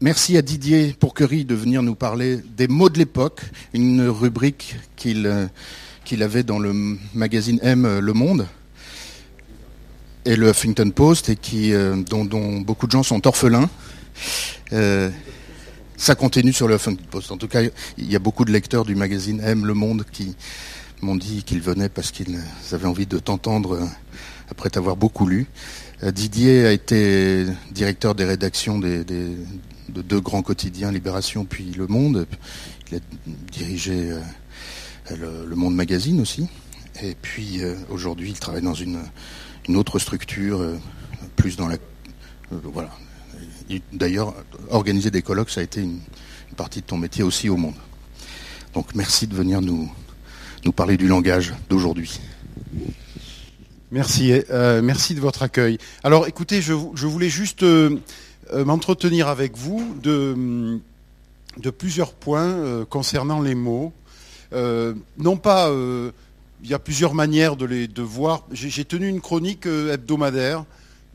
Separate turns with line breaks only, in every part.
merci à Didier Pourquerie de venir nous parler des mots de l'époque, une rubrique qu'il euh, avait dans le magazine M euh, Le Monde et le Huffington Post et qui, euh, dont, beaucoup de gens sont orphelins. Ça continue sur le Huffington Post. En tout cas, il y a beaucoup de lecteurs du magazine M Le Monde qui m'ont dit qu'ils venaient parce qu'ils avaient envie de t'entendre après t'avoir beaucoup lu. Didier a été directeur des rédactions des- de deux grands quotidiens, Libération puis Le Monde. Il a dirigé euh, le, Monde Magazine aussi. Et puis euh, aujourd'hui, il travaille dans une, autre structure, euh, plus dans la... voilà. D'ailleurs, organiser des colloques, ça a été une, partie de ton métier aussi au Monde. Donc merci de venir nous, nous parler du langage d'aujourd'hui.
Merci, merci de votre accueil. Alors écoutez, je, voulais juste m'entretenir avec vous de, de plusieurs points euh, concernant les mots. Euh, non pas, euh, il y a plusieurs manières de les de voir. J'ai tenu une chronique euh, hebdomadaire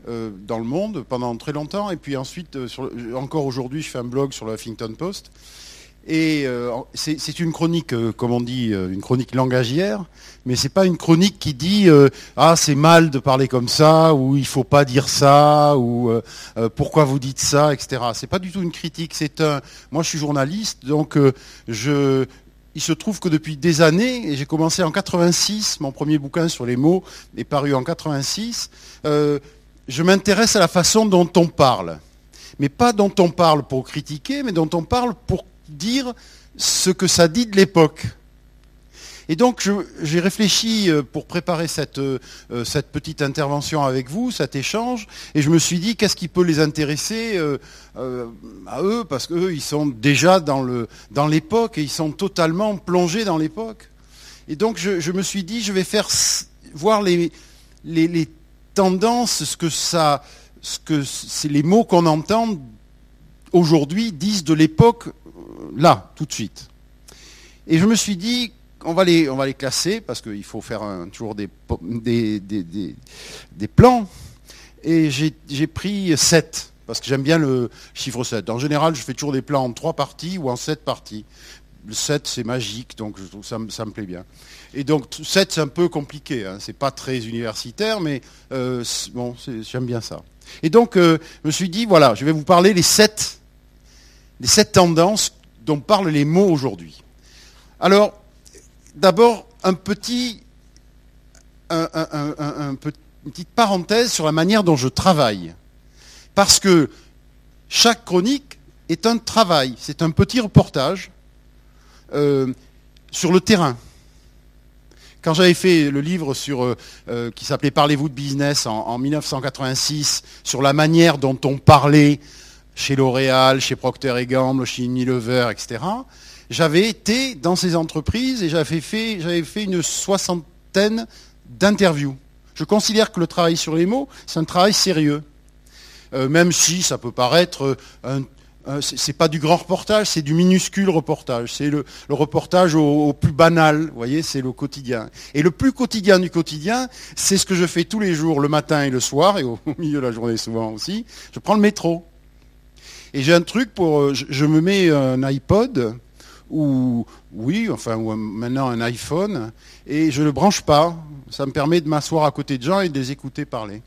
euh, dans le monde pendant très longtemps, et puis ensuite, euh, encore aujourd'hui, je fais un blog sur le Huffington Post. Et euh, c'est une chronique, euh, comme on dit, euh, une chronique langagière, mais c'est pas une chronique qui dit euh, ah c'est mal de parler comme ça ou il faut pas dire ça ou euh, euh, pourquoi vous dites ça, etc. C'est pas du tout une critique. C'est un. Moi, je suis journaliste, donc je. Il se trouve que depuis des années, et j'ai commencé en 86, mon premier bouquin sur les mots est paru en 86, euh, je m'intéresse à la façon dont on parle. Mais pas dont on parle pour critiquer, mais dont on parle pour dire ce que ça dit de l'époque. Et donc j'ai réfléchi euh, pour préparer cette, euh, euh, cette petite intervention avec vous, cet échange, et je me suis dit qu'est-ce qui peut les intéresser à eux, parce qu'eux ils sont déjà dans le dans l'époque et ils sont totalement plongés dans l'époque. Et donc je, me suis dit je vais faire voir les, les, les tendances, ce que ça, ce que c'est les mots qu'on entend aujourd'hui disent de l'époque là tout de suite. Et je me suis dit on va les, classer parce qu'il faut faire toujours des, des, des, des- des plans. Et j'ai pris 7, parce que j'aime bien le chiffre 7. En général, je fais toujours des plans en 3 parties ou en 7 parties. Le 7, c'est magique, donc je trouve ça, ça me plaît bien. Et donc, 7, c'est un peu compliqué. Hein. C'est pas très universitaire, mais euh, j'aime bien ça. Et donc, euh, je me suis dit, voilà, je vais vous parler les 7, les sept tendances dont parlent les mots aujourd'hui. Alors, d'abord, un petit, un- un- un- un- un pe- une petite parenthèse sur la manière dont je travaille. Parce que chaque chronique est un travail, c'est un petit reportage euh, sur le terrain. Quand j'avais fait le livre sur, euh, euh, qui s'appelait Parlez-vous de business en, en 1986, sur la manière dont on parlait chez L'Oréal, chez Procter Gamble, chez Unilever, etc., j'avais été dans ces entreprises et j'avais fait, une soixantaine d'interviews. Je considère que le travail sur les mots, c'est un travail sérieux. Euh, même si ça peut paraître euh, un c'est pas du grand reportage, c'est du minuscule reportage. C'est le, reportage au, plus banal, vous voyez, c'est le quotidien. Et le plus quotidien du quotidien, c'est ce que je fais tous les jours, le matin et le soir, et au, milieu de la journée souvent aussi. Je prends le métro. Et j'ai un truc pour, euh, je me mets un iPod ou oui, enfin ou maintenant un iPhone, et je ne le branche pas. Ça me permet de m'asseoir à côté de gens et de les écouter parler.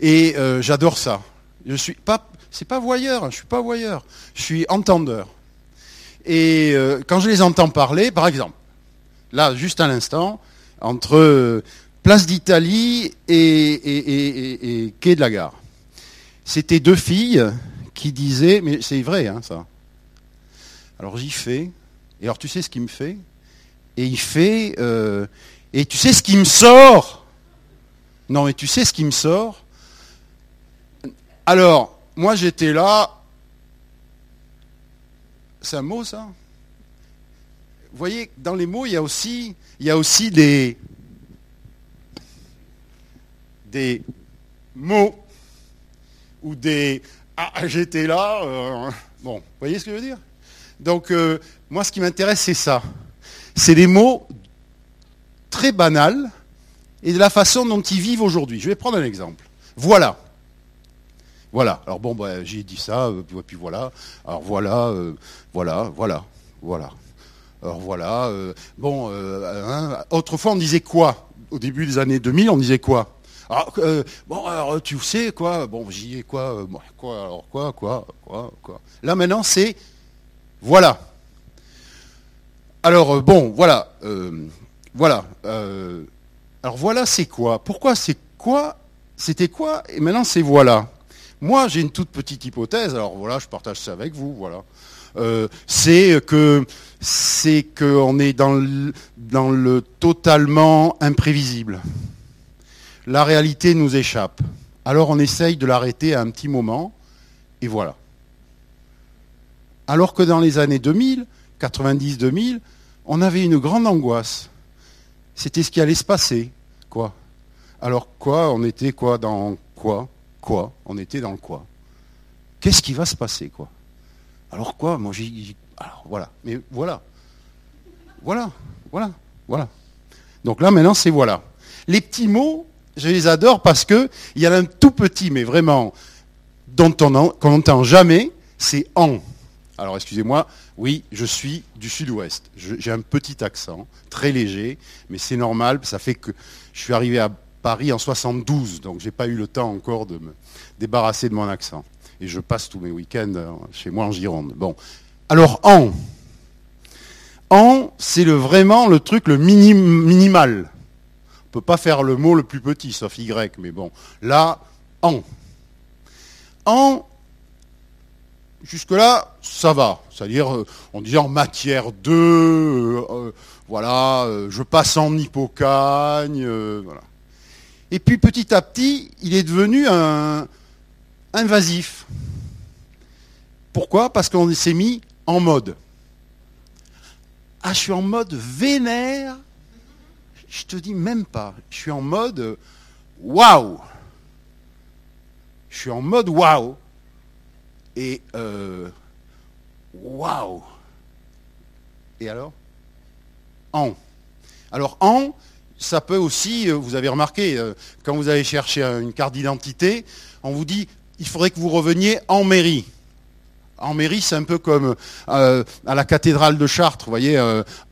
Et euh, j'adore ça. Je suis pas, c'est pas voyeur, je suis pas voyeur, je suis entendeur. Et euh, quand je les entends parler, par exemple, là, juste à l'instant, entre euh, Place d'Italie et- et Quai de la Gare, c'était deux filles qui disaient, mais c'est vrai, hein, ça. Alors j'y fais, et alors tu sais ce qu'il me fait? Et il fait, euh, et tu sais ce qui me sort? Non, mais tu sais ce qui me sort? Alors, moi j'étais là. C'est un mot ça? Vous voyez, dans les mots, il y a aussi, des, des mots ou des ah j'étais là. euh, bon, vous voyez ce que je veux dire? Donc euh, moi, ce qui m'intéresse, c'est ça. C'est les mots très banals et de la façon dont ils vivent aujourd'hui. Je vais prendre un exemple. Voilà. Voilà. Alors bon, bah, j'ai dit ça, euh, puis, voilà. Alors voilà, euh, voilà, voilà, voilà. Alors voilà. bon, hein, autrefois on disait quoi? Au début des années 2000, on disait quoi? Alors, euh, bon, alors tu sais quoi? Bon, j'y ai quoi? Quoi Alors quoi Quoi Quoi Quoi? Là maintenant, c'est voilà. Alors euh, bon, voilà, euh, voilà. euh, alors voilà, c'est quoi? Pourquoi c'est quoi? C'était quoi? Et maintenant c'est voilà. Moi, j'ai une toute petite hypothèse. Alors voilà, je partage ça avec vous. Voilà. C'est que c'est qu'on est dans dans le totalement imprévisible. La réalité nous échappe. Alors on essaye de l'arrêter à un petit moment, et voilà. Alors que dans les années 2000, 90-2000, on avait une grande angoisse. C'était ce qui allait se passer, quoi. Alors quoi On était quoi dans quoi Quoi On était dans quoi Qu'est-ce qui va se passer, quoi? Alors quoi Moi, j'ai... Alors voilà. Mais voilà. Voilà. Voilà. Voilà. Donc là, maintenant, c'est voilà. Les petits mots, je les adore parce que il y a un tout petit, mais vraiment, dont on n'entend jamais, c'est en. Alors excusez-moi, oui, je suis du sud-ouest. Je- J'ai un petit accent, très léger, mais c'est normal, ça fait que je suis arrivé à Paris en 72, donc j'ai pas eu le temps encore de me débarrasser de mon accent. Et je passe tous mes week-ends euh, chez moi en Gironde. Bon, alors en. En, c'est vraiment le truc le minim- minimal. On peut pas faire le mot le plus petit, sauf Y, mais bon. Là, en. En, jusque-là, ça va. C'est-à-dire, euh, on dit en matière de, euh, euh, voilà, je passe en hypocagne, voilà. Et puis petit à petit, il est devenu un invasif. Pourquoi? Parce qu'on s'est mis en mode. Ah, je suis en mode vénère? Je te dis même pas. Je suis en mode waouh. Je suis en mode waouh. Et euh, waouh. Et alors? En. Alors en, ça peut aussi, euh, vous avez remarqué, euh, quand vous allez chercher une carte d'identité, on vous dit, il faudrait que vous reveniez en mairie. En mairie, c'est un peu comme à la cathédrale de Chartres, vous voyez,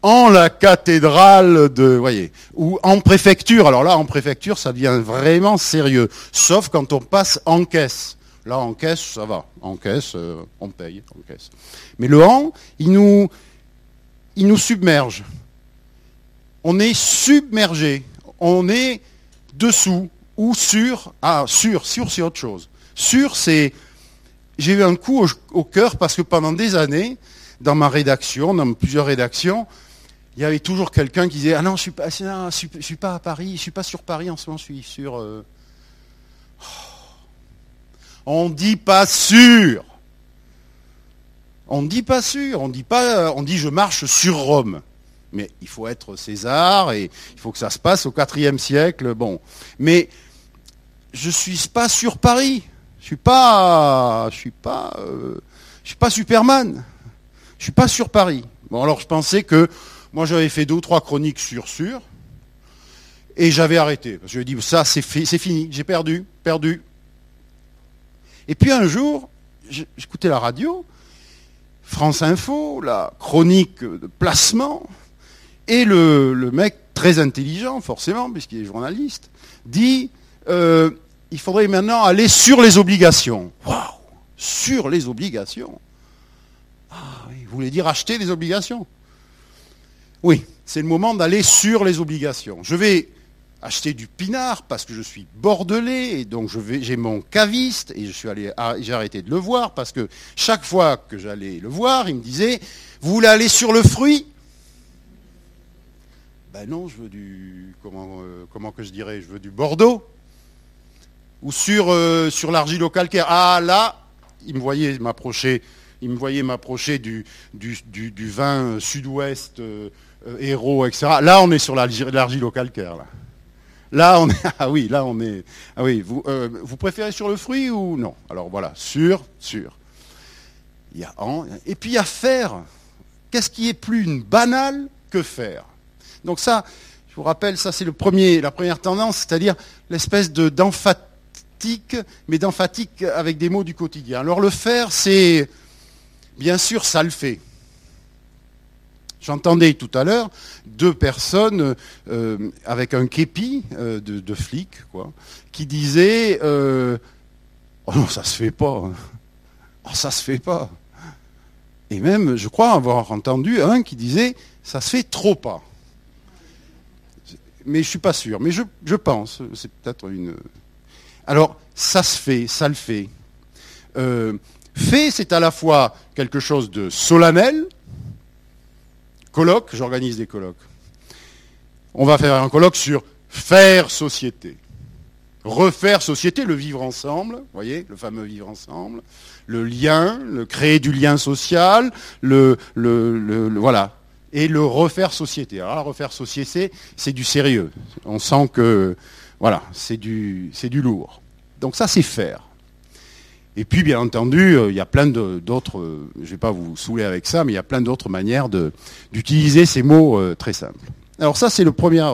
en la cathédrale de, vous voyez, ou en préfecture. Alors là, en préfecture, ça devient vraiment sérieux, sauf quand on passe en caisse. Là, en caisse, ça va. En caisse, euh, on paye, en caisse. Mais le en, il nous, submerge. On est submergé. On est dessous ou sur. Ah, sur, sur, c'est autre chose. Sur, c'est j'ai eu un coup au, cœur parce que pendant des années, dans ma rédaction, dans plusieurs rédactions, il y avait toujours quelqu'un qui disait Ah non, je non, je suis, pas à Paris, je suis pas sur Paris en ce moment, je suis sur. euh, On dit pas sûr. On dit pas sûr. On dit pas. On dit je marche sur Rome. Mais il faut être César et il faut que ça se passe au IVe siècle. Bon, mais je suis pas sur Paris. Je suis pas, je suis pas, euh, je suis pas Superman. Je suis pas sur Paris. Bon, alors je pensais que moi j'avais fait deux ou trois chroniques sur sur et j'avais arrêté. Je lui ai dit ça c'est fi- c'est fini, j'ai perdu, perdu. Et puis un jour, j'écoutais la radio, France Info, la chronique de placement, et le, le mec très intelligent forcément puisqu'il est journaliste dit euh, il faudrait maintenant aller sur les obligations. Waouh Sur les obligations? Ah oui, vous voulez dire acheter des obligations? Oui, c'est le moment d'aller sur les obligations. Je vais acheter du pinard parce que je suis bordelais et donc j'ai mon caviste et je suis allé, j'ai arrêté de le voir parce que chaque fois que j'allais le voir, il me disait Vous voulez aller sur le fruit? Ben non, je veux du. Comment, euh, comment que je dirais Je veux du Bordeaux ou sur, euh, sur l'argilo-calcaire. Ah là, il me voyait m'approcher, il me voyait m'approcher du, du, vin sud-ouest, euh, euh, héros, etc. Là, on est sur l'argi- l'argilo-calcaire. Là. Là. Ah oui, là, est. Ah oui, vous, euh, vous préférez sur le fruit ou non? Alors voilà, sur, sur. Et puis il y a faire. Qu'est-ce qui est plus une banale que faire? Donc ça, je vous rappelle, ça c'est le premier, la première tendance, c'est-à-dire l'espèce de d'empha- d'emphatique, mais d'emphatique avec des mots du quotidien. Alors le faire, c'est bien sûr ça le fait. J'entendais tout à l'heure deux personnes euh, avec un képi euh, de, flic, quoi, qui disaient euh, Oh non, ça se fait pas. Oh, ça se fait pas. Et même, je crois avoir entendu un qui disait Ça se fait trop pas. Mais je suis pas sûr. Mais je, je pense. C'est peut-être une. Alors, ça se fait, ça le fait. fait, c'est à la fois quelque chose de solennel, j'organise des colloques. On va faire un colloque sur faire société. Refaire société, le vivre ensemble, voyez, le fameux vivre ensemble, le lien, le créer du lien social, le, voilà, et le refaire société. Alors refaire société, c'est du sérieux. On sent que, voilà, c'est du lourd. Donc ça, c'est faire. Et puis, bien entendu, euh, il y a plein d'autres, euh, je ne vais pas vous saouler avec ça, mais il y a plein d'autres manières d'utiliser ces mots euh, très simples. Alors ça, c'est la première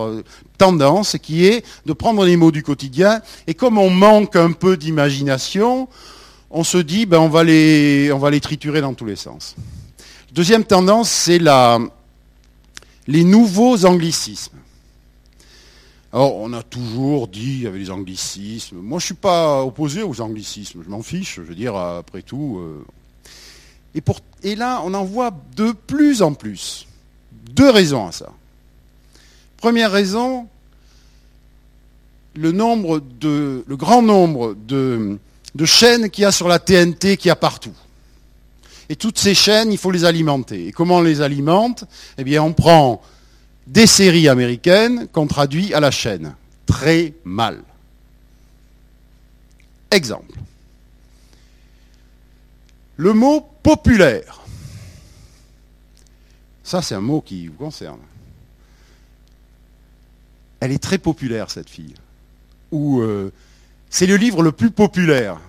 tendance qui est de prendre les mots du quotidien. Et comme on manque un peu d'imagination, on se dit, ben, on, va les, on va les triturer dans tous les sens. Deuxième tendance, c'est les nouveaux anglicismes. Alors, on a toujours dit, il y avait les anglicismes. Moi, je ne suis pas opposé aux anglicismes. Je m'en fiche. Je veux dire, après tout. Euh. Et, là, on en voit de plus en plus. Deux raisons à ça. Première raison, le grand nombre de, de chaînes qu'il y a sur la TNT qu'il y a partout. Et toutes ces chaînes, il faut les alimenter. Et comment on les alimente? Eh bien, on prend des séries américaines qu'on traduit à la chaîne. Très mal. Exemple. Le mot populaire. Ça, c'est un mot qui vous concerne. Elle est très populaire, cette fille. Ou euh, c'est le livre le plus populaire.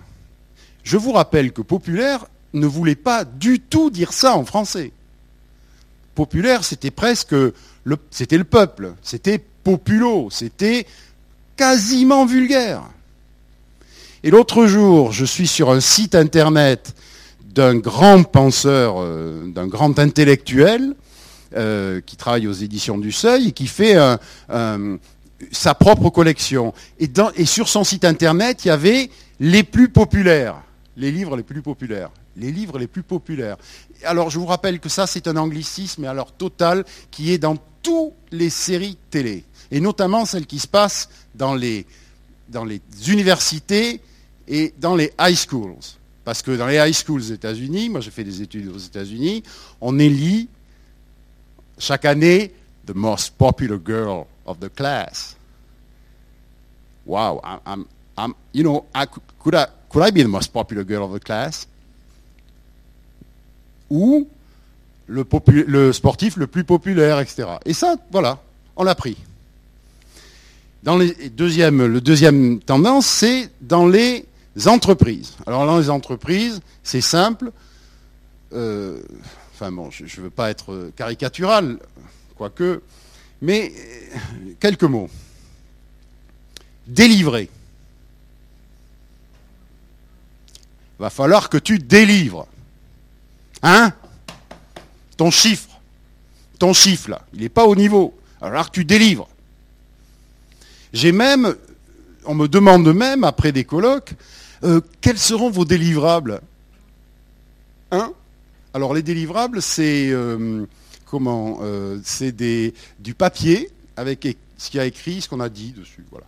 Je vous rappelle que populaire ne voulait pas du tout dire ça en français. Populaire, c'était presque c'était le peuple, c'était populo, c'était quasiment vulgaire. Et l'autre jour, je suis sur un site internet d'un grand penseur, euh, d'un grand intellectuel, euh, qui travaille aux éditions du Seuil et qui fait sa propre collection. Et, et sur son site internet, il y avait les plus populaires, les livres les plus populaires les livres les plus populaires. Alors je vous rappelle que ça c'est un anglicisme, alors total, qui est dans toutes les séries télé, et notamment celles qui se passent dans les, universités et dans les high schools. Parce que dans les high schools aux États-Unis, moi j'ai fait des études aux États-Unis, on élit chaque année the most popular girl of the class. Wow, I'm, I'm, you know, I, could, I, could I be the most popular girl of the class? Ou le, sportif le plus populaire, etc. Et ça, voilà, on l'a pris. Dans les deuxième, le deuxième tendance, c'est dans les entreprises. Alors dans les entreprises, c'est simple. Euh, enfin bon, je ne veux pas être caricatural, quoique, mais euh, quelques mots. Délivrer. Va falloir que tu délivres. Hein? Ton chiffre, ton chiffre là, il n'est pas au niveau. Alors tu délivres. J'ai même, on me demande même, après des colloques, euh, quels seront vos délivrables? Hein? Alors les délivrables, c'est euh, comment euh, C'est du papier avec ce qui a écrit, ce qu'on a dit dessus. Voilà.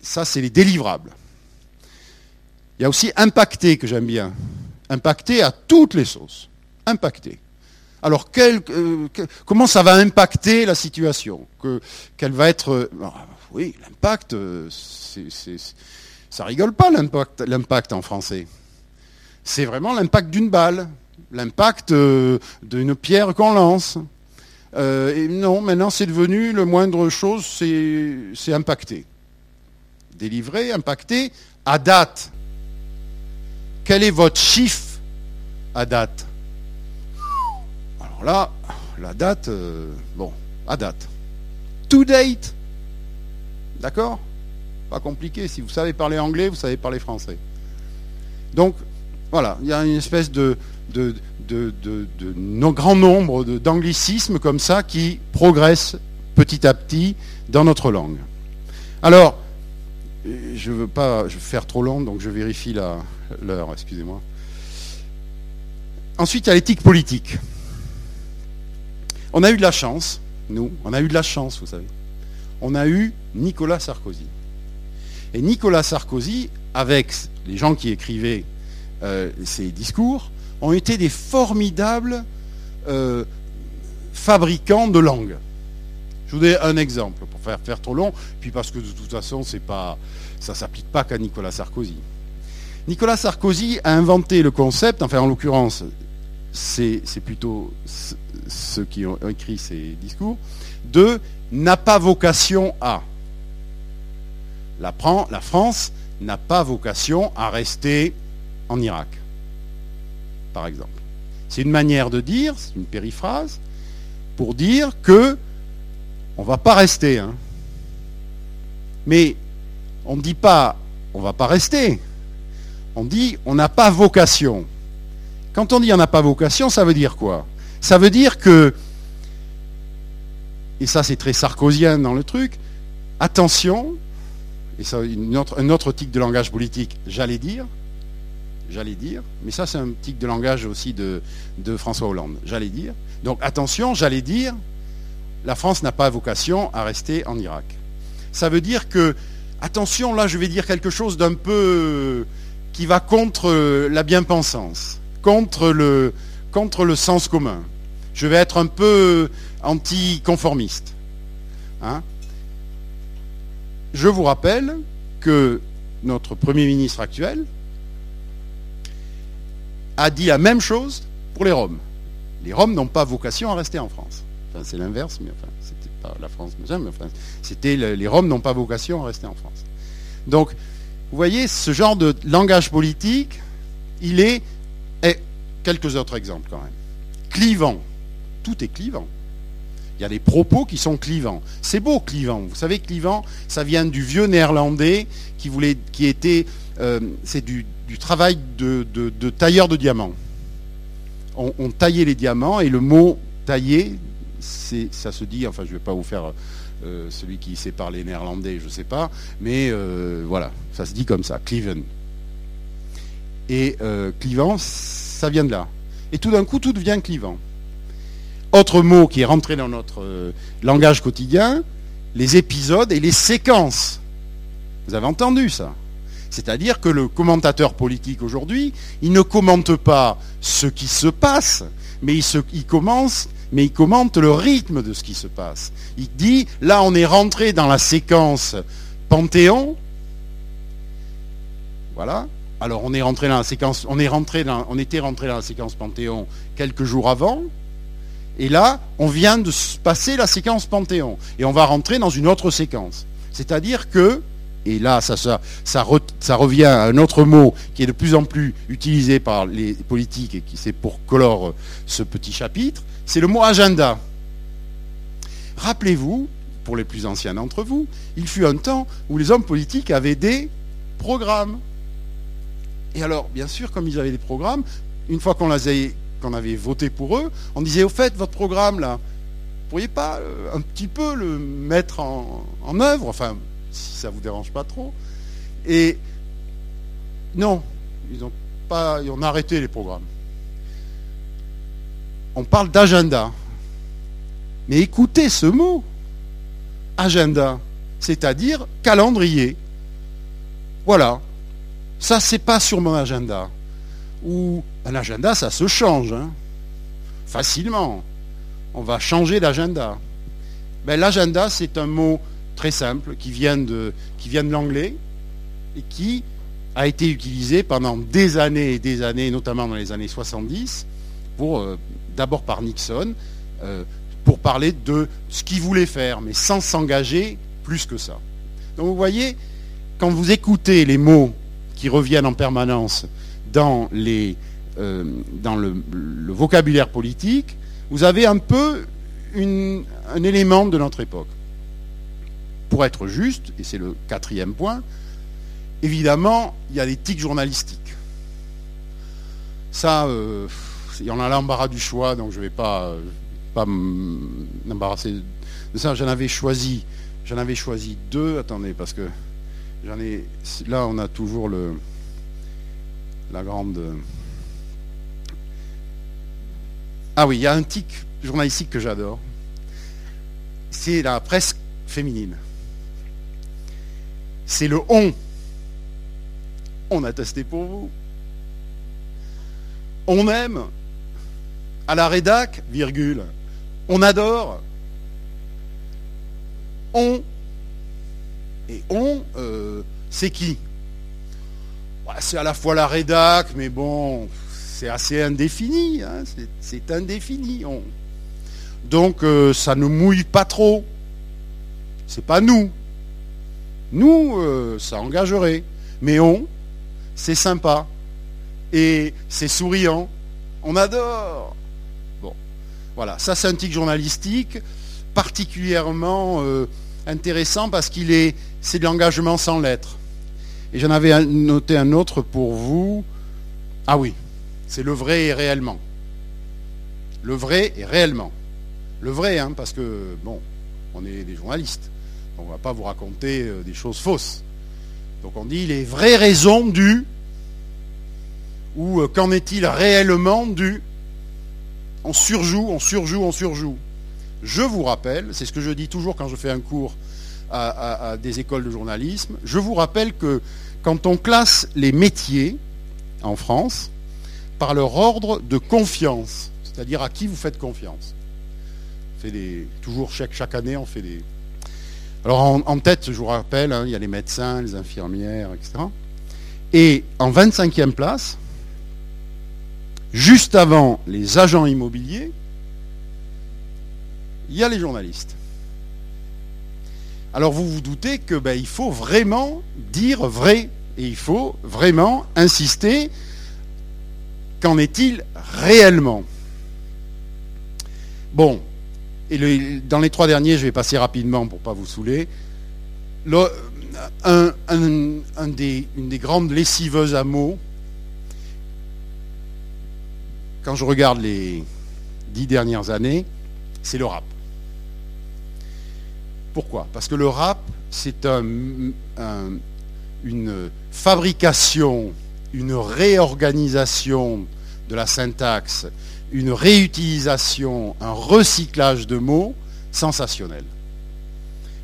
Ça, c'est les délivrables. Il y a aussi impacté que j'aime bien. Impacté à toutes les sauces. Impacté. Alors, euh, comment ça va impacter la situation Quel va être euh, ah, Oui, l'impact, euh, ça rigole pas l'impact en français. C'est vraiment l'impact d'une balle, l'impact d'une pierre qu'on lance. et non, maintenant c'est devenu le moindre chose, c'est impacté. Délivré, impacté, à date. Quel est votre chiffre à date là, la date, euh, bon, à date. To date. D'accord? Pas compliqué. Si vous savez parler anglais, vous savez parler français. Donc, voilà, il y a une espèce de, de, grand nombre d'anglicismes comme ça qui progressent petit à petit dans notre langue. Alors, je ne veux pas faire trop long, donc je vérifie l'heure, excusez-moi. Ensuite, il l'éthique politique. On a eu de la chance, nous, on a eu de la chance, vous savez. On a eu Nicolas Sarkozy. Et Nicolas Sarkozy, avec les gens qui écrivaient euh, ces discours, ont été des formidables euh, fabricants de langue. Je vous donne un exemple pour faire faire trop long, puis parce que de toute façon, ça ne s'applique pas qu'à Nicolas Sarkozy. Nicolas Sarkozy a inventé le concept, enfin en l'occurrence, c'est plutôt ceux qui ont écrit ces discours, de n'a pas vocation à. La, France n'a pas vocation à rester en Irak, par exemple. C'est une manière de dire, c'est une périphrase, pour dire que on ne va pas rester. Hein. Mais on ne dit pas on ne va pas rester. On dit on n'a pas vocation. Quand on dit on n'a pas vocation, ça veut dire quoi? Ça veut dire que, et ça c'est très sarkozien dans le truc, attention, et ça un autre tic de langage politique, j'allais dire, j'allais dire, mais ça c'est un tic de langage aussi de, de François Hollande, j'allais dire. Donc attention, j'allais dire, la France n'a pas vocation à rester en Irak. Ça veut dire que, attention, là je vais dire quelque chose d'un peu qui va contre la bien-pensance, contre le, contre le sens commun. Je vais être un peu anticonformiste. Hein je vous rappelle que notre Premier ministre actuel a dit la même chose pour les Roms. Les Roms n'ont pas vocation à rester en France. Enfin, c'est l'inverse, mais enfin, c'était pas la France, mais enfin, c'était les Roms n'ont pas vocation à rester en France. Donc, vous voyez, ce genre de langage politique, il est, et quelques autres exemples quand même, clivant. Tout est clivant. Il y a des propos qui sont clivants. C'est beau clivant. Vous savez, clivant, ça vient du vieux néerlandais qui voulait, était, euh, c'est du, travail de, tailleur de diamants. On, on, taillait les diamants et le mot tailler ça se dit, enfin je ne vais pas vous faire celui qui sait parler néerlandais, je ne sais pas, mais euh, voilà, ça se dit comme ça, Cliven. Et euh, clivant, ça vient de là. Et tout d'un coup, tout devient clivant. Autre mot qui est rentré dans notre langage quotidien, les épisodes et les séquences. Vous avez entendu ça C'est-à-dire que le commentateur politique aujourd'hui, il ne commente pas ce qui se passe, mais il, se, il commence mais il commente le rythme de ce qui se passe. Il dit, là on est rentré dans la séquence Panthéon. Voilà. Alors on est rentré dans la séquence, était rentré dans la séquence Panthéon quelques jours avant. Et là, on vient de passer la séquence Panthéon. Et on va rentrer dans une autre séquence. C'est-à-dire que, et là, ça, revient à un autre mot qui est de plus en plus utilisé par les politiques et qui c'est pour clore ce petit chapitre, c'est le mot agenda. Rappelez-vous, pour les plus anciens d'entre vous, il fut un temps où les hommes politiques avaient des programmes. Et alors, bien sûr, comme ils avaient des programmes, une fois qu'on avait, voté pour eux, on disait, au fait, votre programme, là, vous pourriez pas euh, un petit peu le mettre en, œuvre, enfin, si ça ne vous dérange pas trop. Et non, ils pas, ils ont arrêté les programmes on parle d'agenda. Mais écoutez ce mot, agenda, c'est-à-dire calendrier. Voilà. Ça, c'est pas sur mon agenda. Ou un agenda, ça se change. Hein. Facilement. On va changer d'agenda. Ben, L'agenda, c'est un mot très simple qui vient de, qui vient de l'anglais et qui a été utilisé pendant des années et des années, notamment dans les années 70, pour euh, d'abord par Nixon, euh, pour parler de ce qu'il voulait faire, mais sans s'engager plus que ça. Donc vous voyez, quand vous écoutez les mots qui reviennent en permanence dans, les, euh, dans le, vocabulaire politique, vous avez un peu un élément de notre époque. pour être juste, et c'est le quatrième point, évidemment, il y a l'éthique journalistique. Ça, euh, il y en a l'embarras du choix, donc je ne vais pas, pas m'embarrasser de ça. J'en avais choisi, j'en avais choisi deux. Attendez, parce que j'en ai. Là, on a toujours le la grande. Ah oui, il y a un tic journalistique que j'adore. C'est la presse féminine. C'est le on. On a testé pour vous. On aime. À la rédac, virgule. On adore. On. Et on, euh, c'est qui? C'est à la fois la rédac, mais bon, c'est assez indéfini. Hein, c'est indéfini. On. Donc euh, ça ne mouille pas trop. C'est pas nous. Nous, euh, ça engagerait. Mais on, c'est sympa. Et c'est souriant. On adore. Voilà. Ça, c'est un tic journalistique particulièrement euh, intéressant parce qu'il est, c'est de l'engagement sans lettres. Et j'en avais noté un autre pour vous. Ah oui, c'est le vrai et réellement. Le vrai et réellement. Le vrai, hein, parce que, bon, on est des journalistes. On ne va pas vous raconter euh, des choses fausses. Donc on dit les vraies raisons du, ou euh, qu'en est-il réellement du. On surjoue, on surjoue, on surjoue. Je vous rappelle, c'est ce que je dis toujours quand je fais un cours à, des écoles de journalisme, je vous rappelle que quand on classe les métiers en France par leur ordre de confiance, c'est-à-dire à qui vous faites confiance, fait des, toujours chaque, chaque année on fait des... Alors en, tête, je vous rappelle, hein, il y a les médecins, les infirmières, etc. Et en 25e place, juste avant les agents immobiliers, il y a les journalistes. Alors vous vous doutez que ben, il faut vraiment dire vrai et il faut vraiment insister. Qu'en est-il réellement? Bon, et dans les trois derniers, je vais passer rapidement pour ne pas vous saouler. une des grandes lessiveuses à mots, quand je regarde les dix dernières années, c'est le rap. Pourquoi? Parce que le rap, c'est une fabrication, une réorganisation de la syntaxe, une réutilisation, un recyclage de mots sensationnel.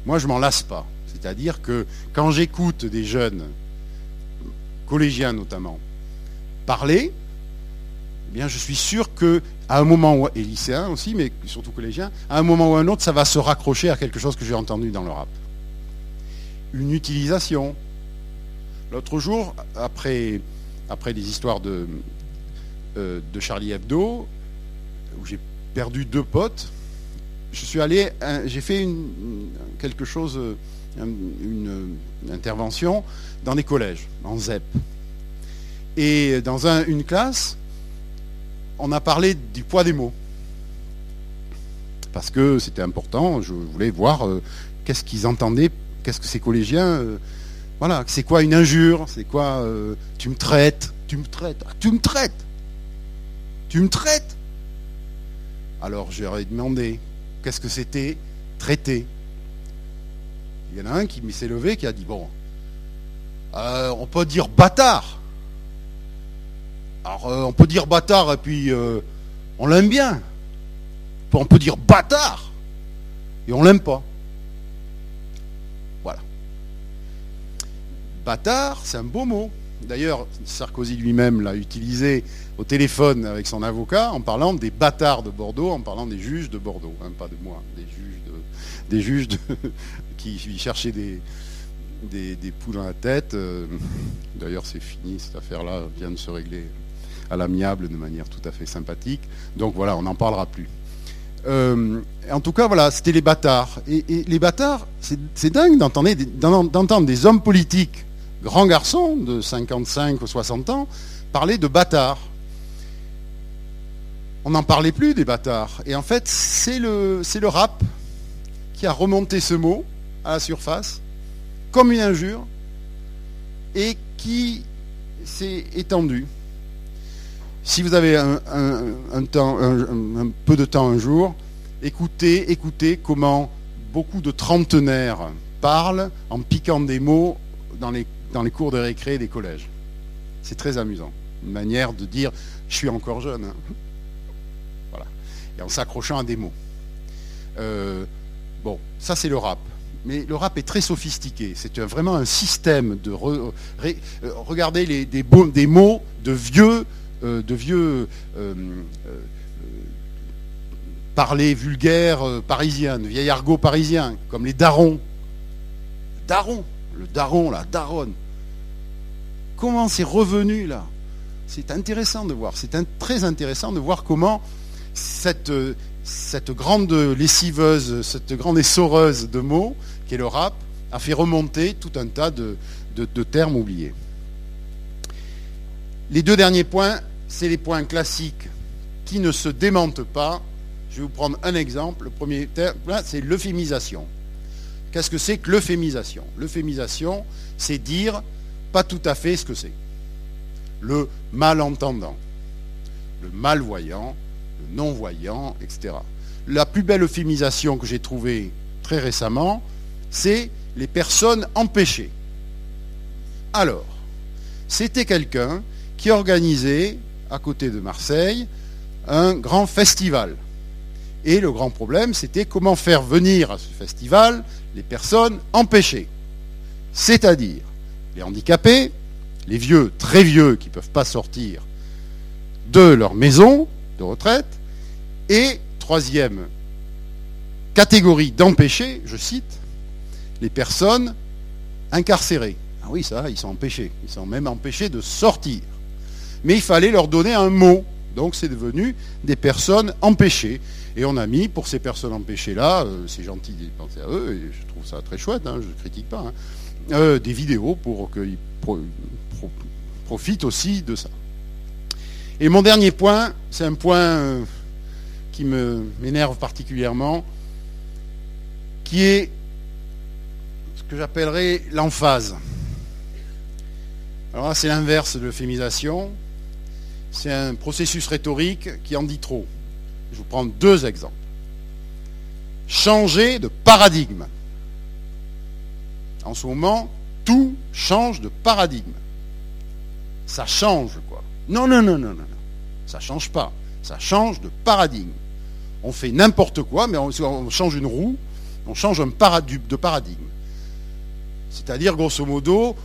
Moi, je m'en lasse pas. C'est-à-dire que quand j'écoute des jeunes, collégiens notamment, parler, je suis sûr que à un moment et lycéens aussi, mais surtout collégiens, à un moment ou à un autre, ça va se raccrocher à quelque chose que j'ai entendu dans le rap. Une utilisation. L'autre jour, après, après les histoires de, euh, de Charlie Hebdo, où j'ai perdu deux potes, je suis allé, j'ai fait une, quelque chose, une, intervention dans des collèges, en ZEP. Et dans une classe, on a parlé du poids des mots. Parce que c'était important, je voulais voir euh, qu'est-ce qu'ils entendaient, qu'est-ce que ces collégiens. Euh, voilà, c'est quoi une injure, c'est quoi euh, tu me traites, tu me traites, ah, tu me traites, tu me traites. Alors ai demandé qu'est-ce que c'était traiter. Il y en a un qui s'est levé qui a dit bon, on peut dire bâtard. Alors, euh, on peut dire bâtard et puis euh, on l'aime bien. On peut dire bâtard et on l'aime pas. Voilà. Bâtard, c'est un beau mot. D'ailleurs, Sarkozy lui-même l'a utilisé au téléphone avec son avocat en parlant des bâtards de Bordeaux, en parlant des juges de Bordeaux, hein, pas de moi, des juges, qui cherchaient des, des, poules dans la tête. Euh, d'ailleurs, c'est fini, cette affaire-là vient de se régler à l'amiable de manière tout à fait sympathique. Donc voilà, on n'en parlera plus. Euh, en tout cas, voilà, c'était les bâtards. Et, les bâtards, c'est dingue d'entendre des hommes politiques, grands garçons de 55 ou 60 ans, parler de bâtards. On n'en parlait plus des bâtards. Et en fait, c'est le, le rap qui a remonté ce mot à la surface, comme une injure, et qui s'est étendue. Si vous avez un, peu de temps un jour, écoutez, écoutez comment beaucoup de trentenaires parlent en piquant des mots dans les, cours de récré des collèges. C'est très amusant. Une manière de dire je suis encore jeune. Hein. Voilà. Et en s'accrochant à des mots. Euh, bon, ça c'est le rap. Mais le rap est très sophistiqué. C'est vraiment un système de. Euh, regardez les, des, mots de vieux, euh, de vieux parler vulgaire parisien, de vieil argot parisien, comme les darons. Daron, le daron, la daronne. Comment c'est revenu là? C'est intéressant de voir. C'est très intéressant de voir comment cette, cette grande lessiveuse, cette grande essoreuse de mots, qu'est le rap, a fait remonter tout un tas de, termes oubliés. Les deux derniers points, c'est les points classiques qui ne se démentent pas. Je vais vous prendre un exemple. Le premier terme, c'est l'euphémisation. Qu'est-ce que c'est que l'euphémisation? L'euphémisation, c'est dire pas tout à fait ce que c'est. Le malentendant, le malvoyant, le non-voyant, etc. La plus belle euphémisation que j'ai trouvée très récemment, c'est les personnes empêchées. Alors, c'était quelqu'un qui organisait, à côté de Marseille, un grand festival. Et le grand problème, c'était comment faire venir à ce festival les personnes empêchées. C'est-à-dire les handicapés, les vieux, très vieux, qui ne peuvent pas sortir de leur maison de retraite, et troisième catégorie d'empêchés, je cite, les personnes incarcérées. Ah oui, ça, ils sont empêchés. Ils sont même empêchés de sortir. Mais il fallait leur donner un mot. Donc c'est devenu des personnes empêchées. Et on a mis, pour ces personnes empêchées-là, euh, c'est gentil de penser à eux, et je trouve ça très chouette, hein, je ne critique pas, hein, euh, des vidéos pour qu'ils profitent aussi de ça. Et mon dernier point, c'est un point euh, qui m'énerve particulièrement, qui est ce que j'appellerais l'emphase. Alors là, c'est l'inverse de l'euphémisation. C'est un processus rhétorique qui en dit trop. Je vous prends deux exemples. Changer de paradigme. En ce moment, tout change de paradigme. Ça change, quoi. Non, non, non, non, non. Ça change pas. Ça change de paradigme. On fait n'importe quoi, mais on, change une roue, on change un de paradigme. C'est-à-dire, grosso modo,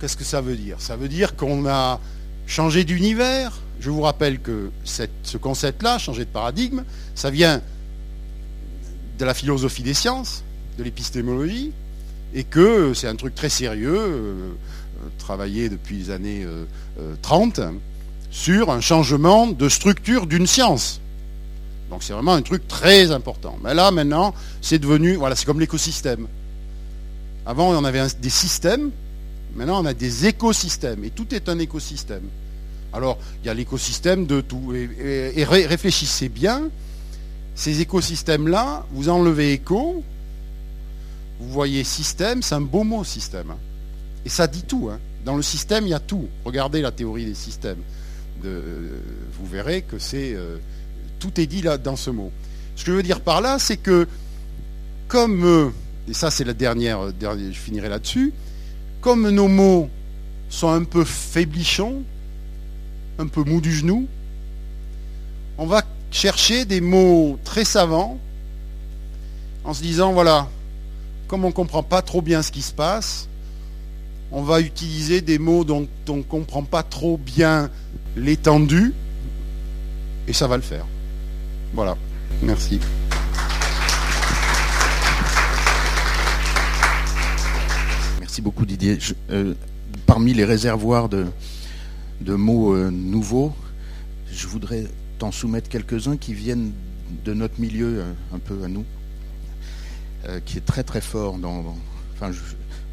qu'est-ce que ça veut dire? Ça veut dire qu'on a changé d'univers. Je vous rappelle que ce concept-là, changer de paradigme, ça vient de la philosophie des sciences, de l'épistémologie, et que c'est un truc très sérieux, euh, euh, travaillé depuis les années 30, euh, sur un changement de structure d'une science. Donc c'est vraiment un truc très important. Mais là, maintenant, c'est devenu, voilà, c'est comme l'écosystème. Avant, on avait des systèmes, maintenant, on a des écosystèmes, et tout est un écosystème. Alors, il y a l'écosystème de tout. Et, réfléchissez bien, ces écosystèmes-là, vous enlevez éco, vous voyez système, c'est un beau mot système. Hein. Et ça dit tout. Hein. Dans le système, il y a tout. Regardez la théorie des systèmes. vous verrez que c'est euh, tout est dit dans ce mot. Ce que je veux dire par là, c'est que comme euh, et ça c'est la dernière, je finirai là-dessus, comme nos mots sont un peu faiblichons, un peu mous du genou, on va chercher des mots très savants en se disant voilà, comme on ne comprend pas trop bien ce qui se passe, on va utiliser des mots dont on ne comprend pas trop bien l'étendue, et ça va le faire. Voilà, merci.
Merci beaucoup Didier. Euh, parmi les réservoirs de, mots euh, nouveaux, je voudrais t'en soumettre quelques-uns qui viennent de notre milieu euh, un peu à nous. Qui est très très fort dans. enfin,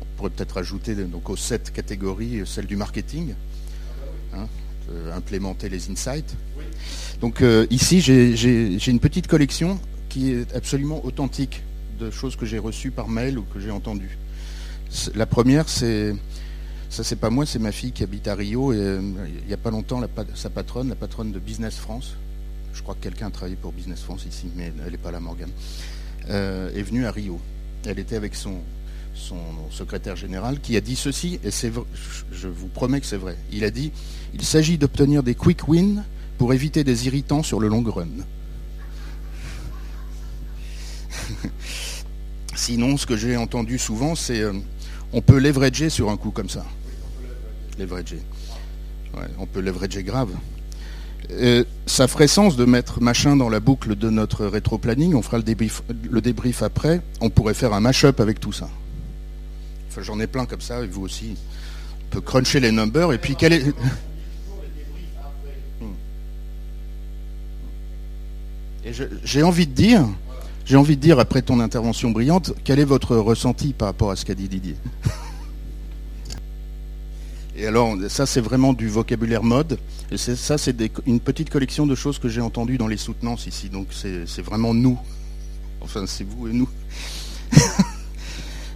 on pourrait peut-être ajouter donc aux sept catégories celle du marketing, hein, implémenter les insights. Donc ici, j'ai une petite collection qui est absolument authentique de choses que j'ai reçues par mail ou que j'ai entendues. La première, c'est ça, c'est pas moi, c'est ma fille qui habite à Rio. Euh, il n'y a pas longtemps, sa patronne, la patronne de Business France, je crois que quelqu'un a travaillé pour Business France ici, mais elle n'est pas là, Morgane, euh, est venue à Rio. Elle était avec son, secrétaire général qui a dit ceci, et je vous promets que c'est vrai. Il a dit il s'agit d'obtenir des quick wins pour éviter des irritants sur le long run. Sinon, ce que j'ai entendu souvent, c'est euh, on peut leverager sur un coup comme ça. Leverager. on peut leverager grave. Euh, ça ferait sens de mettre machin dans la boucle de notre rétro-planning. On fera le débrief, après. On pourrait faire un mash-up avec tout ça. Enfin, j'en ai plein comme ça, et vous aussi. On peut cruncher les numbers, et puis quel est. Et j'ai envie de dire, j'ai envie de dire, après ton intervention brillante, quel est votre ressenti par rapport à ce qu'a dit Didier? Et alors, ça, c'est vraiment du vocabulaire mode. Et ça, c'est une petite collection de choses que j'ai entendues dans les soutenances ici. Donc, c'est vraiment nous. Enfin, c'est vous et nous.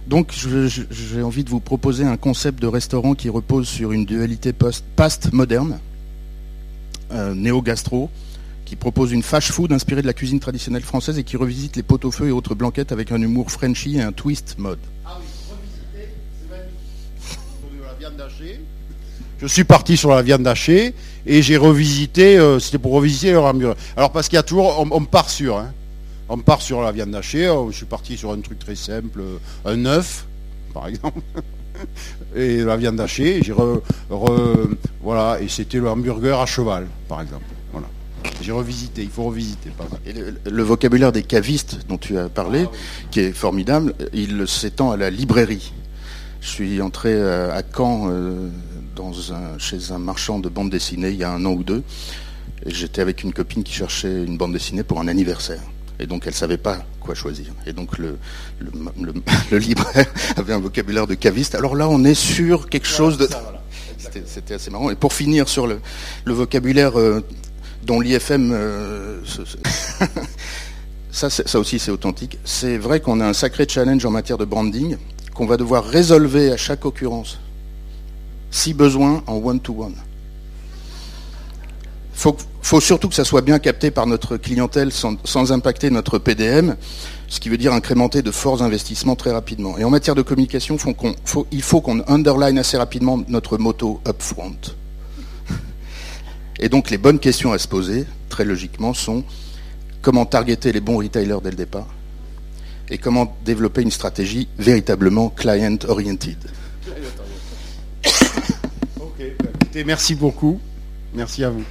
Donc, j'ai envie de vous proposer un concept de restaurant qui repose sur une dualité post-moderne, euh, néo-gastro, qui propose une fast food inspirée de la cuisine traditionnelle française et qui revisite les pot au feu et autres blanquettes avec un humour Frenchy et un twist mode. Ah oui, revisiter,
c'est la viande hachée. Je suis parti sur la viande hachée et j'ai revisité, euh, c'était pour revisiter leur hamburger. Alors parce qu'il y a toujours, on, part sur, hein. on part sur la viande hachée, oh, je suis parti sur un truc très simple, euh, un œuf, par exemple. et la viande hachée, j'ai voilà, et c'était le hamburger à cheval, par exemple. J'ai revisité, il faut revisiter.
le, vocabulaire des cavistes dont tu as parlé, ah qui est formidable, il s'étend à la librairie. Je suis entré euh, à Caen euh, chez un marchand de bande dessinée il y a un an ou deux. J'étais avec une copine qui cherchait une bande dessinée pour un anniversaire. Et donc elle ne savait pas quoi choisir. Et donc le, le, libraire avait un vocabulaire de caviste. Alors là, on est sur quelque chose de... C'était assez marrant. Et pour finir sur le, vocabulaire euh, dont l'IFM, euh, ça, ça aussi c'est authentique. C'est vrai qu'on a un sacré challenge en matière de branding qu'on va devoir résolver à chaque occurrence, si besoin, en one-to-one. Il faut, surtout que ça soit bien capté par notre clientèle sans, impacter notre PDM, ce qui veut dire incrémenter de forts investissements très rapidement. Et en matière de communication, il faut qu'on underline assez rapidement notre motto upfront. Et donc les bonnes questions à se poser, très logiquement, sont comment targeter les bons retailers dès le départ et comment développer une stratégie véritablement client-oriented.
Ok, merci beaucoup. Merci à vous.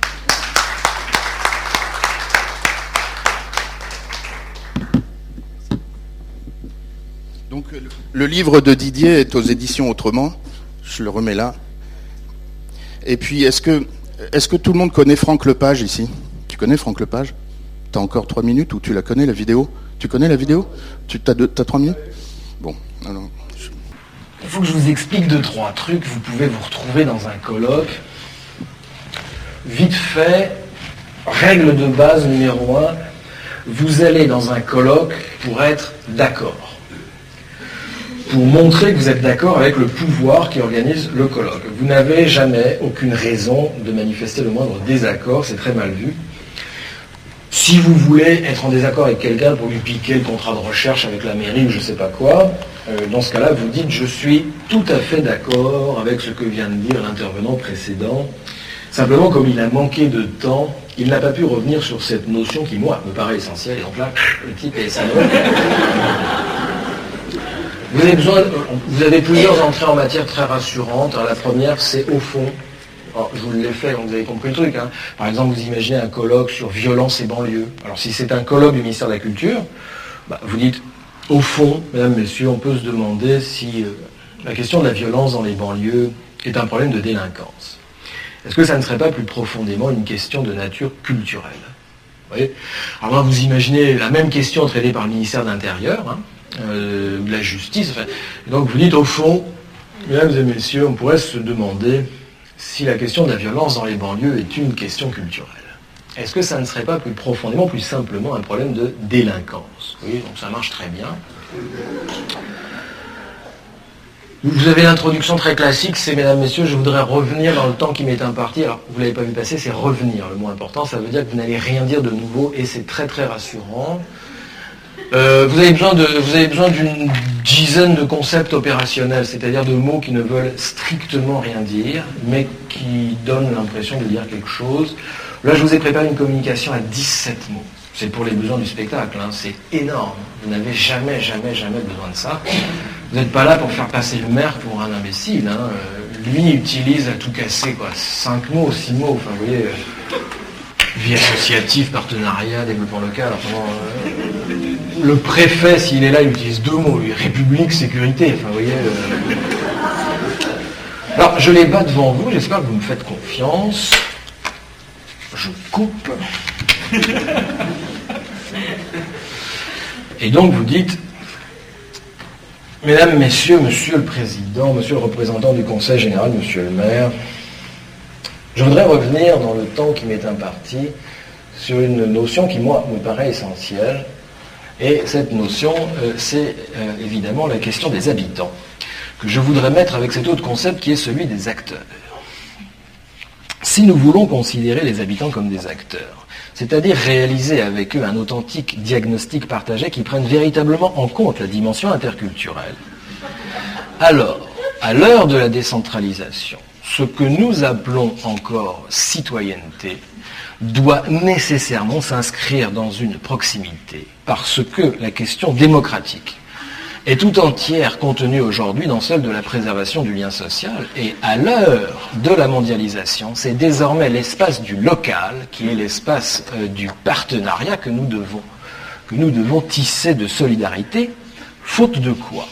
Donc le livre de Didier est aux éditions Autrement. Je le remets là. Et puis, est-ce que est-ce que tout le monde connaît Franck Lepage ici? Tu connais Franck Lepage? Tu as encore trois minutes ou tu la connais la vidéo? Tu connais la vidéo? Tu as, trois minutes? Bon, alors.
Il faut que je vous explique deux, trois trucs. Vous pouvez vous retrouver dans un colloque. Vite fait, règle de base numéro un, vous allez dans un colloque pour être d'accord pour montrer que vous êtes d'accord avec le pouvoir qui organise le colloque. Vous n'avez jamais aucune raison de manifester le moindre désaccord, c'est très mal vu. Si vous voulez être en désaccord avec quelqu'un pour lui piquer le contrat de recherche avec la mairie ou je ne sais pas quoi, euh, dans ce cas-là, vous dites je suis tout à fait d'accord avec ce que vient de dire l'intervenant précédent. Simplement, comme il a manqué de temps, il n'a pas pu revenir sur cette notion qui, moi, me paraît essentielle. Et donc là, le type est salaud. Vous avez, plusieurs entrées en matière très rassurantes. la première, c'est au fond. je vous l'ai fait, vous avez compris le truc. Hein. Par exemple, vous imaginez un colloque sur violence et banlieue. Alors si c'est un colloque du ministère de la Culture, bah, vous dites, au fond, mesdames, messieurs, on peut se demander si euh, la question de la violence dans les banlieues est un problème de délinquance. Est-ce que ça ne serait pas plus profondément une question de nature culturelle? Vous voyez? Alors vous imaginez la même question traitée par le ministère de l'Intérieur. Hein. Euh, de la justice. donc vous dites au fond, mesdames et messieurs, on pourrait se demander si la question de la violence dans les banlieues est une question culturelle. Est-ce que ça ne serait pas plus profondément, plus simplement un problème de délinquance? Oui, donc ça marche très bien. Vous avez l'introduction très classique, c'est mesdames, messieurs, je voudrais revenir dans le temps qui m'est imparti. Alors, vous ne l'avez pas vu passer, c'est revenir le mot important. Ça veut dire que vous n'allez rien dire de nouveau et c'est très très rassurant. Euh, vous avez besoin de, vous avez besoin d'une dizaine de concepts opérationnels, c'est-à-dire de mots qui ne veulent strictement rien dire, mais qui donnent l'impression de dire quelque chose. Là, je vous ai préparé une communication à 17 mots. C'est pour les besoins du spectacle, hein. c'est énorme. Vous n'avez jamais, jamais, jamais besoin de ça. Vous n'êtes pas là pour faire passer le maire pour un imbécile. Hein. Euh, lui utilise à tout casser, quoi. Cinq mots, six mots, enfin, vous voyez, euh, vie associative, partenariat, développement local. Euh, le préfet, s'il est là, il utilise deux mots, République, sécurité, enfin, vous voyez. Alors, je les bats devant vous, j'espère que vous me faites confiance. Je coupe. Et donc vous dites, Mesdames, Messieurs, Monsieur le Président, Monsieur le représentant du Conseil général, Monsieur le maire, je voudrais revenir dans le temps qui m'est imparti sur une notion qui, moi, me paraît essentielle. Et cette notion, euh, c'est euh, évidemment la question des habitants, que je voudrais mettre avec cet autre concept qui est celui des acteurs. Si nous voulons considérer les habitants comme des acteurs, c'est-à-dire réaliser avec eux un authentique diagnostic partagé qui prenne véritablement en compte la dimension interculturelle. Alors, à l'heure de la décentralisation, ce que nous appelons encore citoyenneté doit nécessairement s'inscrire dans une proximité, parce que la question démocratique est tout entière contenue aujourd'hui dans celle de la préservation du lien social. Et à l'heure de la mondialisation, c'est désormais l'espace du local qui est l'espace euh, du partenariat que nous devons, que nous devons tisser de solidarité, faute de quoi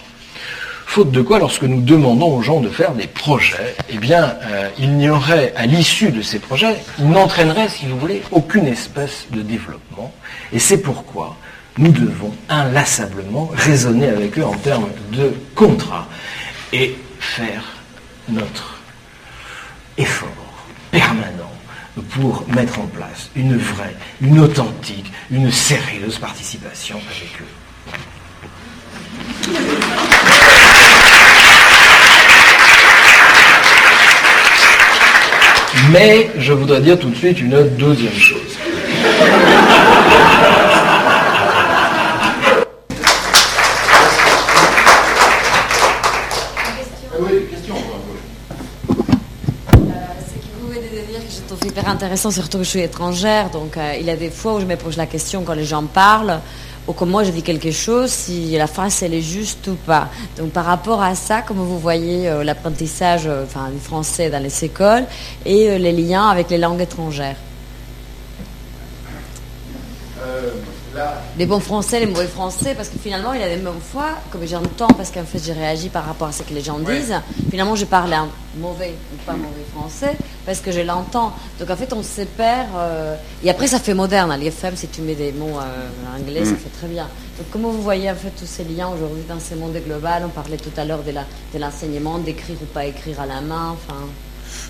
Faute de quoi, lorsque nous demandons aux gens de faire des projets, eh bien, euh, il n'y aurait, à l'issue de ces projets, il n'entraînerait, si vous voulez, aucune espèce de développement. Et c'est pourquoi nous devons inlassablement raisonner avec eux en termes de contrat et faire notre effort permanent pour mettre en place une vraie, une authentique, une sérieuse participation avec eux. Mais je voudrais dire tout de suite une deuxième chose.
hyper intéressant, surtout que je suis étrangère. Donc, euh, il y a des fois où je me pose la question quand les gens parlent, ou moi je dis quelque chose, si la phrase elle est juste ou pas. Donc, par rapport à ça, comment vous voyez euh, l'apprentissage euh, du français dans les écoles et les liens avec les langues étrangères les bons français, les mauvais français, parce que finalement, il y a des mêmes fois, comme j'entends, parce qu'en fait, j'ai réagi par rapport à ce que les gens disent, finalement, je parle un mauvais ou pas mauvais français, parce que je l'entends. Donc, en fait, on se perd. Euh, et après, ça fait moderne. À l'IFM, si tu mets des mots euh, anglais, ça mm. fait très bien. Donc, comment vous voyez, en fait, tous ces liens aujourd'hui dans ce monde global? On parlait tout à l'heure de l'enseignement, d'écrire ou pas écrire à la main, enfin...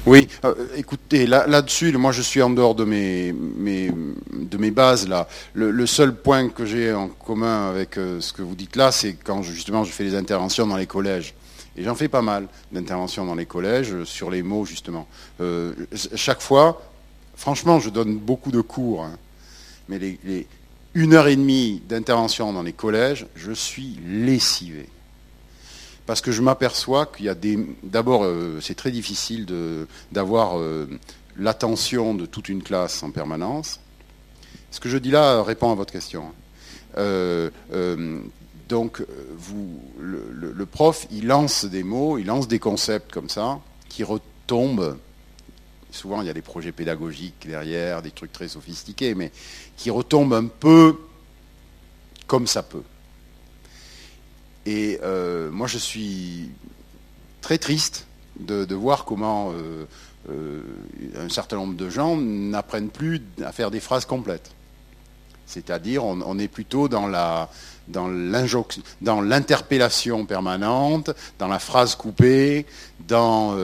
Oui, euh, écoutez, là-dessus, moi je suis en dehors de mes, bases. Là. Le, seul point que j'ai en commun avec euh, ce que vous dites là, c'est quand justement je fais les interventions dans les collèges. Et j'en fais pas mal d'interventions dans les collèges euh, sur les mots justement. chaque fois, franchement, je donne beaucoup de cours, hein. mais une heure et demie d'intervention dans les collèges, je suis lessivé parce que je m'aperçois qu'il y a des... D'abord, euh, c'est très difficile d'avoir euh, l'attention de toute une classe en permanence. Ce que je dis là répond à votre question. Euh, donc, vous, le, prof, il lance des mots, il lance des concepts comme ça, qui retombent. Souvent, il y a des projets pédagogiques derrière, des trucs très sophistiqués, mais qui retombent un peu comme ça peut. Et euh, moi, je suis très triste de, voir comment euh, euh, un certain nombre de gens n'apprennent plus à faire des phrases complètes. C'est-à-dire, on, est plutôt dans la dans l'interpellation permanente, dans la phrase coupée, dans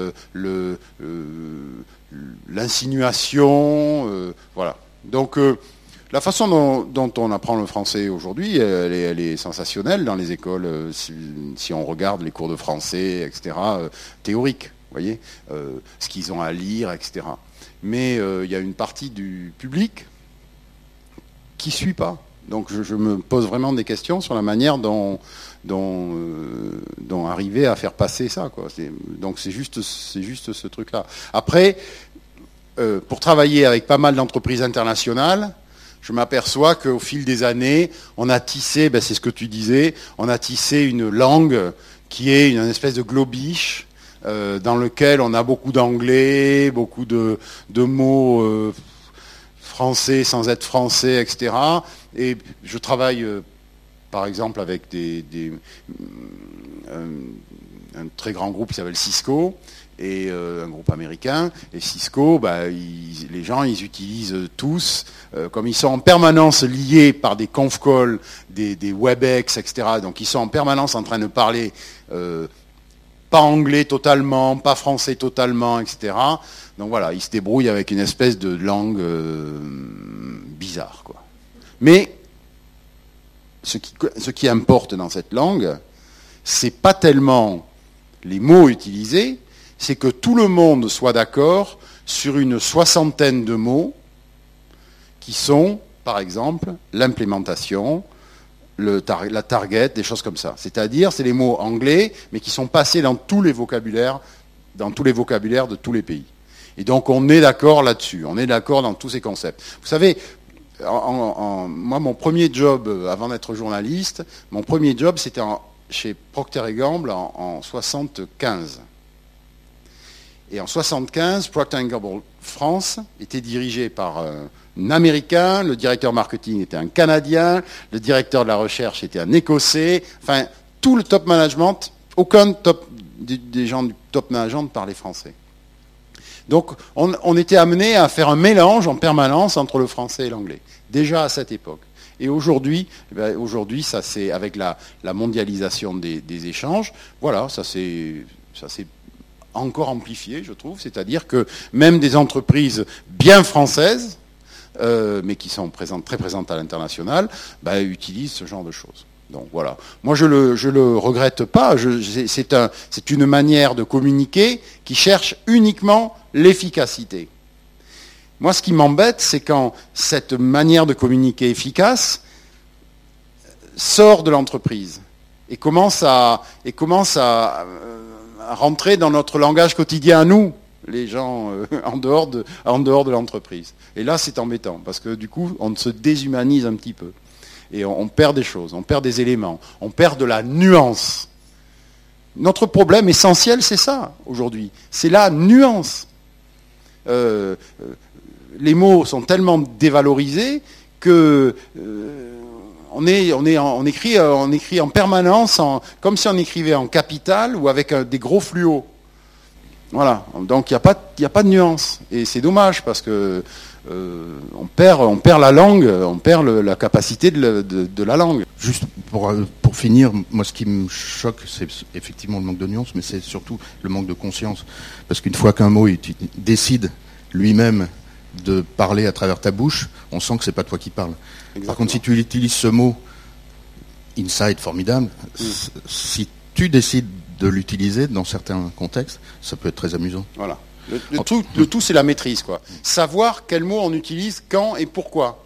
l'insinuation, voilà. Donc La façon dont, on apprend le français aujourd'hui, elle, est sensationnelle dans les écoles, euh, si, on regarde les cours de français, etc., euh, théoriques, voyez, euh, ce qu'ils ont à lire, etc. Mais il y a une partie du public qui ne suit pas. Donc je, me pose vraiment des questions sur la manière dont, arriver à faire passer ça. Donc c'est juste ce truc-là. Après, pour travailler avec pas mal d'entreprises internationales, je m'aperçois qu'au fil des années, on a tissé, ben c'est ce que tu disais, on a tissé une langue qui est une espèce de globiche euh, dans lequel on a beaucoup d'anglais, beaucoup de, mots euh, français sans être français, etc. Et je travaille, euh, par exemple, avec un très grand groupe qui s'appelle Cisco et euh, un groupe américain. Et Cisco, bah, les gens, ils utilisent tous, euh, comme ils sont en permanence liés par des conf calls, des, WebEx, etc. Donc ils sont en permanence en train de parler euh, pas anglais totalement, pas français totalement, etc. Donc voilà, ils se débrouillent avec une espèce de langue bizarre. Quoi. Mais ce qui, ce qui importe dans cette langue, c'est pas tellement les mots utilisés, c'est que tout le monde soit d'accord sur une soixantaine de mots qui sont, par exemple, l'implémentation, la target, des choses comme ça. C'est-à-dire, c'est les mots anglais, mais qui sont passés dans tous les vocabulaires, dans tous les vocabulaires de tous les pays. Et donc, on est d'accord là-dessus. On est d'accord dans tous ces concepts. Vous savez, moi, mon premier job, euh, avant d'être journaliste, mon premier job, c'était chez Procter Gamble en, en 75. Et en 75, Procter Gamble France était dirigé par euh, un Américain, le directeur marketing était un Canadien, le directeur de la recherche était un Écossais. Enfin, tout le top management, aucun top, des gens du top management parlait français. Donc, on, était amené à faire un mélange en permanence entre le français et l'anglais, déjà à cette époque. Et aujourd'hui, eh ben, aujourd'hui, ça c'est avec la, mondialisation des, des, échanges, voilà, ça s'est encore amplifié, je trouve. C'est-à-dire que même des entreprises bien françaises, euh, mais qui sont présentes, très présentes à l'international, bah, utilisent ce genre de choses. Donc voilà. Moi, je le, je le regrette pas. C'est un, une manière de communiquer qui cherche uniquement l'efficacité. Moi, ce qui m'embête, c'est quand cette manière de communiquer efficace sort de l'entreprise et commence à, et commence à, rentrer dans notre langage quotidien à nous, les gens euh, en dehors de, en dehors de l'entreprise. Et là, c'est embêtant, parce que du coup, on se déshumanise un petit peu. Et on, perd des choses, on perd des éléments, on perd de la nuance. Notre problème essentiel, c'est ça, aujourd'hui. C'est la nuance. Euh, euh, les mots sont tellement dévalorisés que euh, on écrit en permanence, comme si on écrivait en capital ou avec euh, des gros fluos. Voilà, donc il n'y a, pas, de nuance. Et c'est dommage parce que euh, perd, la langue, on perd la capacité de, la langue.
Juste pour, pour finir, moi ce qui me choque, c'est effectivement le manque de nuance, mais c'est surtout le manque de conscience. Parce qu'une fois qu'un mot décide lui-même de parler à travers ta bouche, on sent que c'est pas toi qui parles. Par contre, si tu utilises ce mot inside formidable, mm. si tu décides de l'utiliser dans certains contextes, ça peut être très amusant.
Voilà. Le, tout, le tout c'est la maîtrise, quoi. Savoir quel mot on utilise, quand et pourquoi.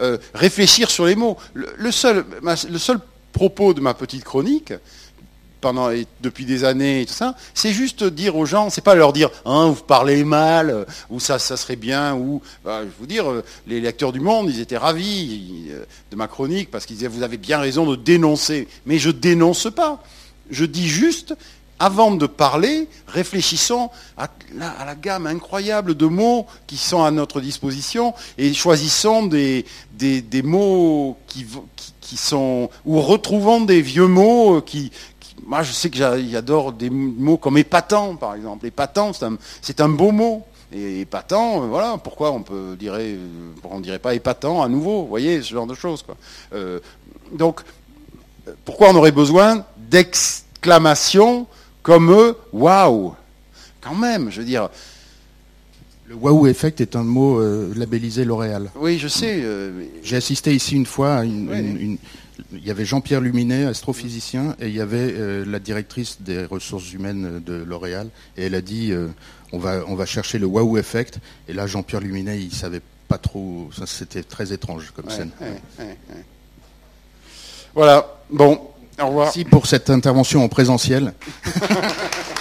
Euh, réfléchir sur les mots. Le, seul, le seul propos de ma petite chronique, depuis des années tout ça, c'est juste dire aux gens, c'est pas leur dire hein, vous parlez mal ou ça ça serait bien ou bah, je vous dire euh, les lecteurs du Monde ils étaient ravis euh, de ma chronique parce qu'ils disaient vous avez bien raison de dénoncer, mais je dénonce pas, je dis juste avant de parler, réfléchissons à la, gamme incroyable de mots qui sont à notre disposition et choisissons des, des, mots qui, qui, qui, sont ou retrouvons des vieux mots qui, moi, je sais que j'adore des mots comme épatant, par exemple. Épatant, c'est un, beau mot. Et épatant, euh, voilà, pourquoi on peut dirait, euh, on dirait pas épatant à nouveau, vous voyez, ce genre de choses. Quoi. Euh, donc, pourquoi on aurait besoin d'exclamations comme waouh? Quand même, je veux dire,
Le wow effect est un mot euh, labellisé L'Oréal.
Oui, je sais. euh,
J'ai assisté ici une fois à une,
Ouais.
une- une- il y avait Jean-Pierre Luminet, astrophysicien, et il y avait euh, la directrice des ressources humaines de L'Oréal, et elle a dit euh, on va on va chercher le wow effect, et là Jean-Pierre Luminet il savait pas trop, c'était très étrange comme
ouais,
scène.
ouais, ouais, ouais. Voilà. Bon. Au revoir.
Merci pour cette intervention en présentiel.